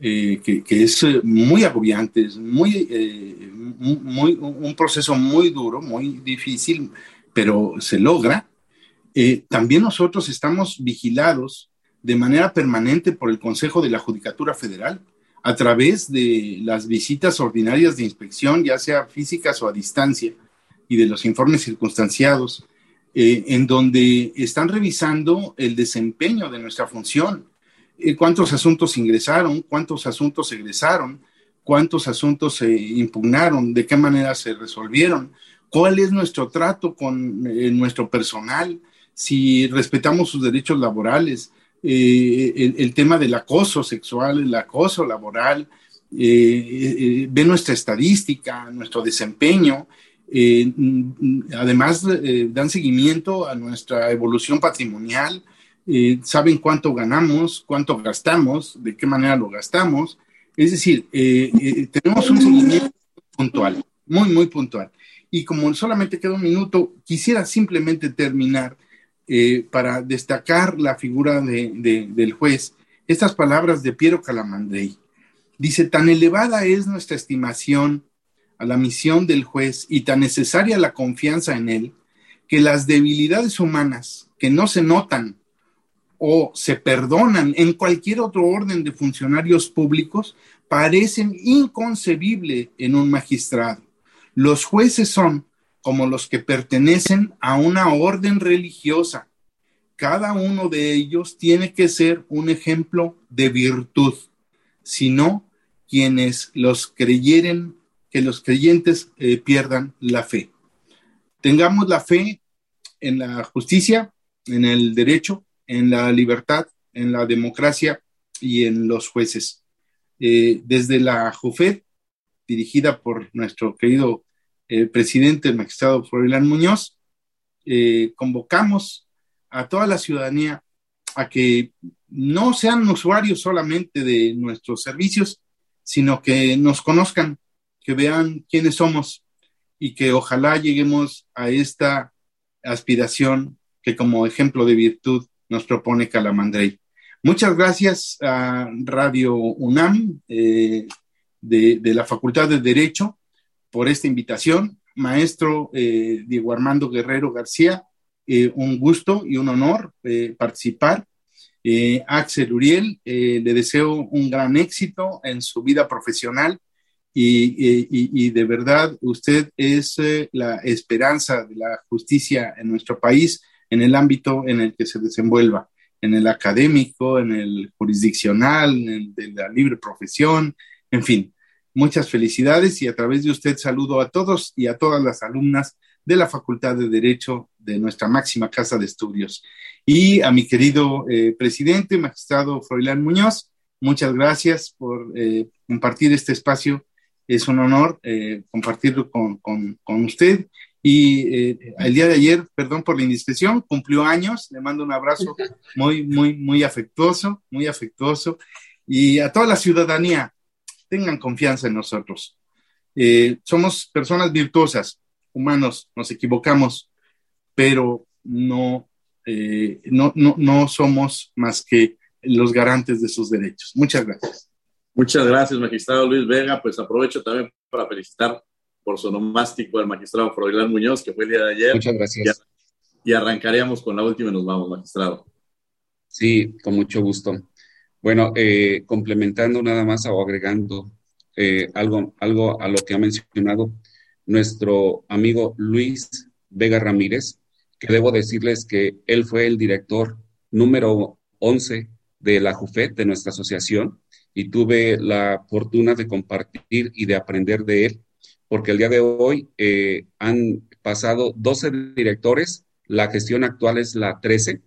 que, es muy agobiante, es muy, muy, un proceso muy duro, muy difícil, pero se logra, también nosotros estamos vigilados de manera permanente por el Consejo de la Judicatura Federal a través de las visitas ordinarias de inspección, ya sea físicas o a distancia, y de los informes circunstanciados, eh, en donde están revisando el desempeño de nuestra función, eh, cuántos asuntos ingresaron, cuántos asuntos egresaron, cuántos asuntos se impugnaron, de qué manera se resolvieron, cuál es nuestro trato con eh, nuestro personal, si respetamos sus derechos laborales, eh, el, tema del acoso sexual, el acoso laboral, eh, eh, ve nuestra estadística, nuestro desempeño, además dan seguimiento a nuestra evolución patrimonial, saben cuánto ganamos, cuánto gastamos, de qué manera lo gastamos. Es decir, tenemos un seguimiento puntual, muy, muy puntual. Y como solamente queda un minuto, quisiera simplemente terminar eh, para destacar la figura del juez, estas palabras de Piero Calamandrei. Dice, tan elevada es nuestra estimación a la misión del juez y tan necesaria la confianza en él, que las debilidades humanas que no se notan o se perdonan en cualquier otro orden de funcionarios públicos parecen inconcebibles en un magistrado. Los jueces son como los que pertenecen a una orden religiosa. Cada uno de ellos tiene que ser un ejemplo de virtud, sino quienes los creyeren, que los creyentes eh, pierdan la fe. Tengamos la fe en la justicia, en el derecho, en la libertad, en la democracia y en los jueces. Eh, desde la JUFED, dirigida por nuestro querido el presidente, el magistrado Froilán Muñoz, eh, convocamos a toda la ciudadanía a que no sean usuarios solamente de nuestros servicios, sino que nos conozcan, que vean quiénes somos y que ojalá lleguemos a esta aspiración que como ejemplo de virtud nos propone Calamandrey. Muchas gracias a Radio UNAM eh, de, la Facultad de Derecho por esta invitación. Maestro eh, Diego Armando Guerrero García, eh, un gusto y un honor participar. Axel Uriel, le deseo un gran éxito en su vida profesional y, de verdad usted es la esperanza de la justicia en nuestro país en el ámbito en el que se desenvuelva en el académico, en el jurisdiccional, en el de la libre profesión, en fin. Muchas felicidades y a través de usted saludo a todos y a todas las alumnas de la Facultad de Derecho de nuestra máxima casa de estudios. Y a mi querido eh, presidente, magistrado Froilán Muñoz, muchas gracias por eh, compartir este espacio. Es un honor eh, compartirlo con, con, con usted y eh, el día de ayer, perdón por la indiscreción, cumplió años. Le mando un abrazo muy, muy, muy afectuoso, muy afectuoso. Y a toda la ciudadanía, tengan confianza en nosotros. Eh, somos personas virtuosas, humanos, nos equivocamos, pero no, eh, no, no, no somos más que los garantes de sus derechos. Muchas gracias. Muchas gracias, magistrado Luis Vega. Pues aprovecho también para felicitar por su nomástico al magistrado Froilán Muñoz, que fue el día de ayer. Muchas gracias. Y, arrancaríamos con la última y nos vamos, magistrado. Sí, con mucho gusto. Bueno, eh, complementando nada más o agregando eh, algo, algo a lo que ha mencionado nuestro amigo Luis Vega Ramírez, que debo decirles que él fue el director número 11 de la JUFET, de nuestra asociación, y tuve la fortuna de compartir y de aprender de él porque el día de hoy eh, han pasado 12 directores, la gestión actual es la 13,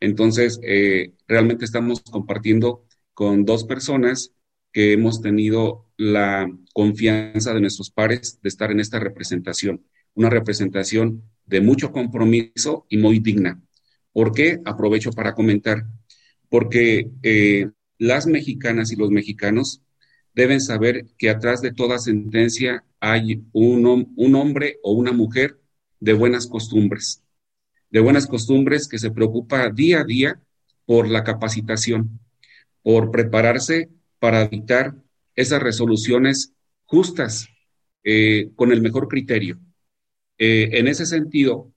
entonces eh, realmente estamos compartiendo con dos personas que hemos tenido la confianza de nuestros pares de estar en esta representación, una representación de mucho compromiso y muy digna. ¿Por qué? Aprovecho para comentar, porque eh, las mexicanas y los mexicanos deben saber que atrás de toda sentencia hay un, hombre o una mujer de buenas costumbres, de buenas costumbres que se preocupa día a día por la capacitación, por prepararse para dictar esas resoluciones justas, eh, con el mejor criterio. Eh, en ese sentido,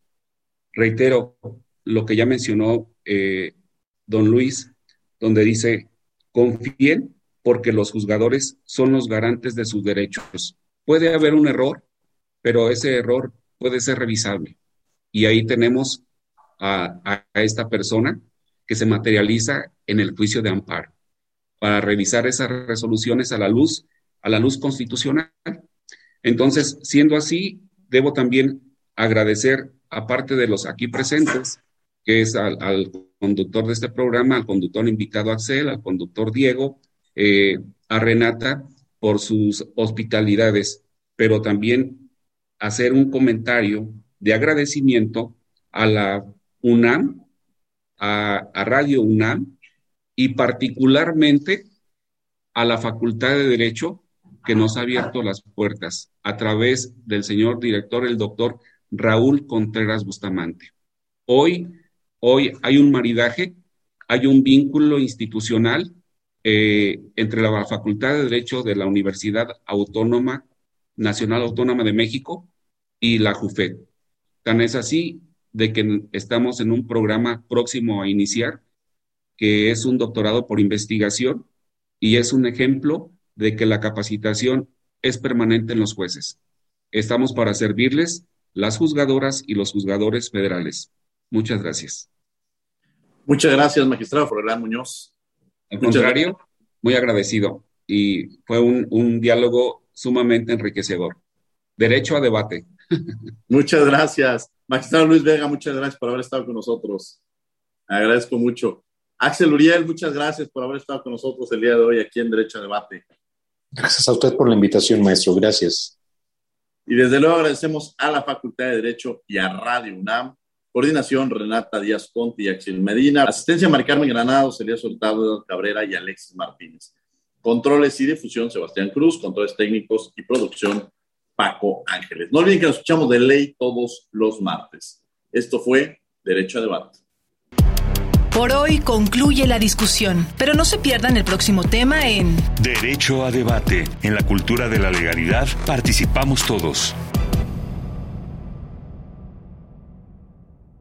reitero lo que ya mencionó eh, don Luis, donde dice, confíen porque los juzgadores son los garantes de sus derechos. Puede haber un error, pero ese error puede ser revisable. Y ahí tenemos a, esta persona que se materializa en el juicio de amparo para revisar esas resoluciones a la luz, a la luz constitucional. Entonces, siendo así, debo también agradecer, aparte de los aquí presentes, que es al, al, conductor de este programa, al conductor invitado Axel, al conductor Diego, eh, a Renata por sus hospitalidades, pero también hacer un comentario de agradecimiento a la UNAM, a, a Radio UNAM y particularmente a la Facultad de Derecho que nos ha abierto las puertas a través del señor director, el doctor Raúl Contreras Bustamante. Hoy, hoy hay un maridaje, hay un vínculo institucional eh, entre la Facultad de Derecho de la Universidad Autónoma, Nacional Autónoma de México y la JUFED. Tan es así de que estamos en un programa próximo a iniciar, que es un doctorado por investigación y es un ejemplo de que la capacitación es permanente en los jueces. Estamos para servirles las juzgadoras y los juzgadores federales. Muchas gracias. Muchas gracias, magistrado Florán Muñoz. Al contrario, muy agradecido y fue un, diálogo sumamente enriquecedor. Derecho a debate. Muchas gracias. Magistrado Luis Vega, muchas gracias por haber estado con nosotros. Agradezco mucho. Axel Uriel, muchas gracias por haber estado con nosotros el día de hoy aquí en Derecho a Debate. Gracias a usted por la invitación, maestro. Gracias. Y desde luego agradecemos a la Facultad de Derecho y a Radio UNAM Coordinación, Renata Díaz Conti y Axel Medina. Asistencia, Mari Carmen Granados, Elías Soltado Cabrera y Alexis Martínez. Controles y difusión, Sebastián Cruz. Controles técnicos y producción, Paco Ángeles. No olviden que nos escuchamos de ley todos los martes. Esto fue Derecho a Debate. Por hoy concluye la discusión, pero no se pierdan el próximo tema en Derecho a Debate. En la cultura de la legalidad participamos todos.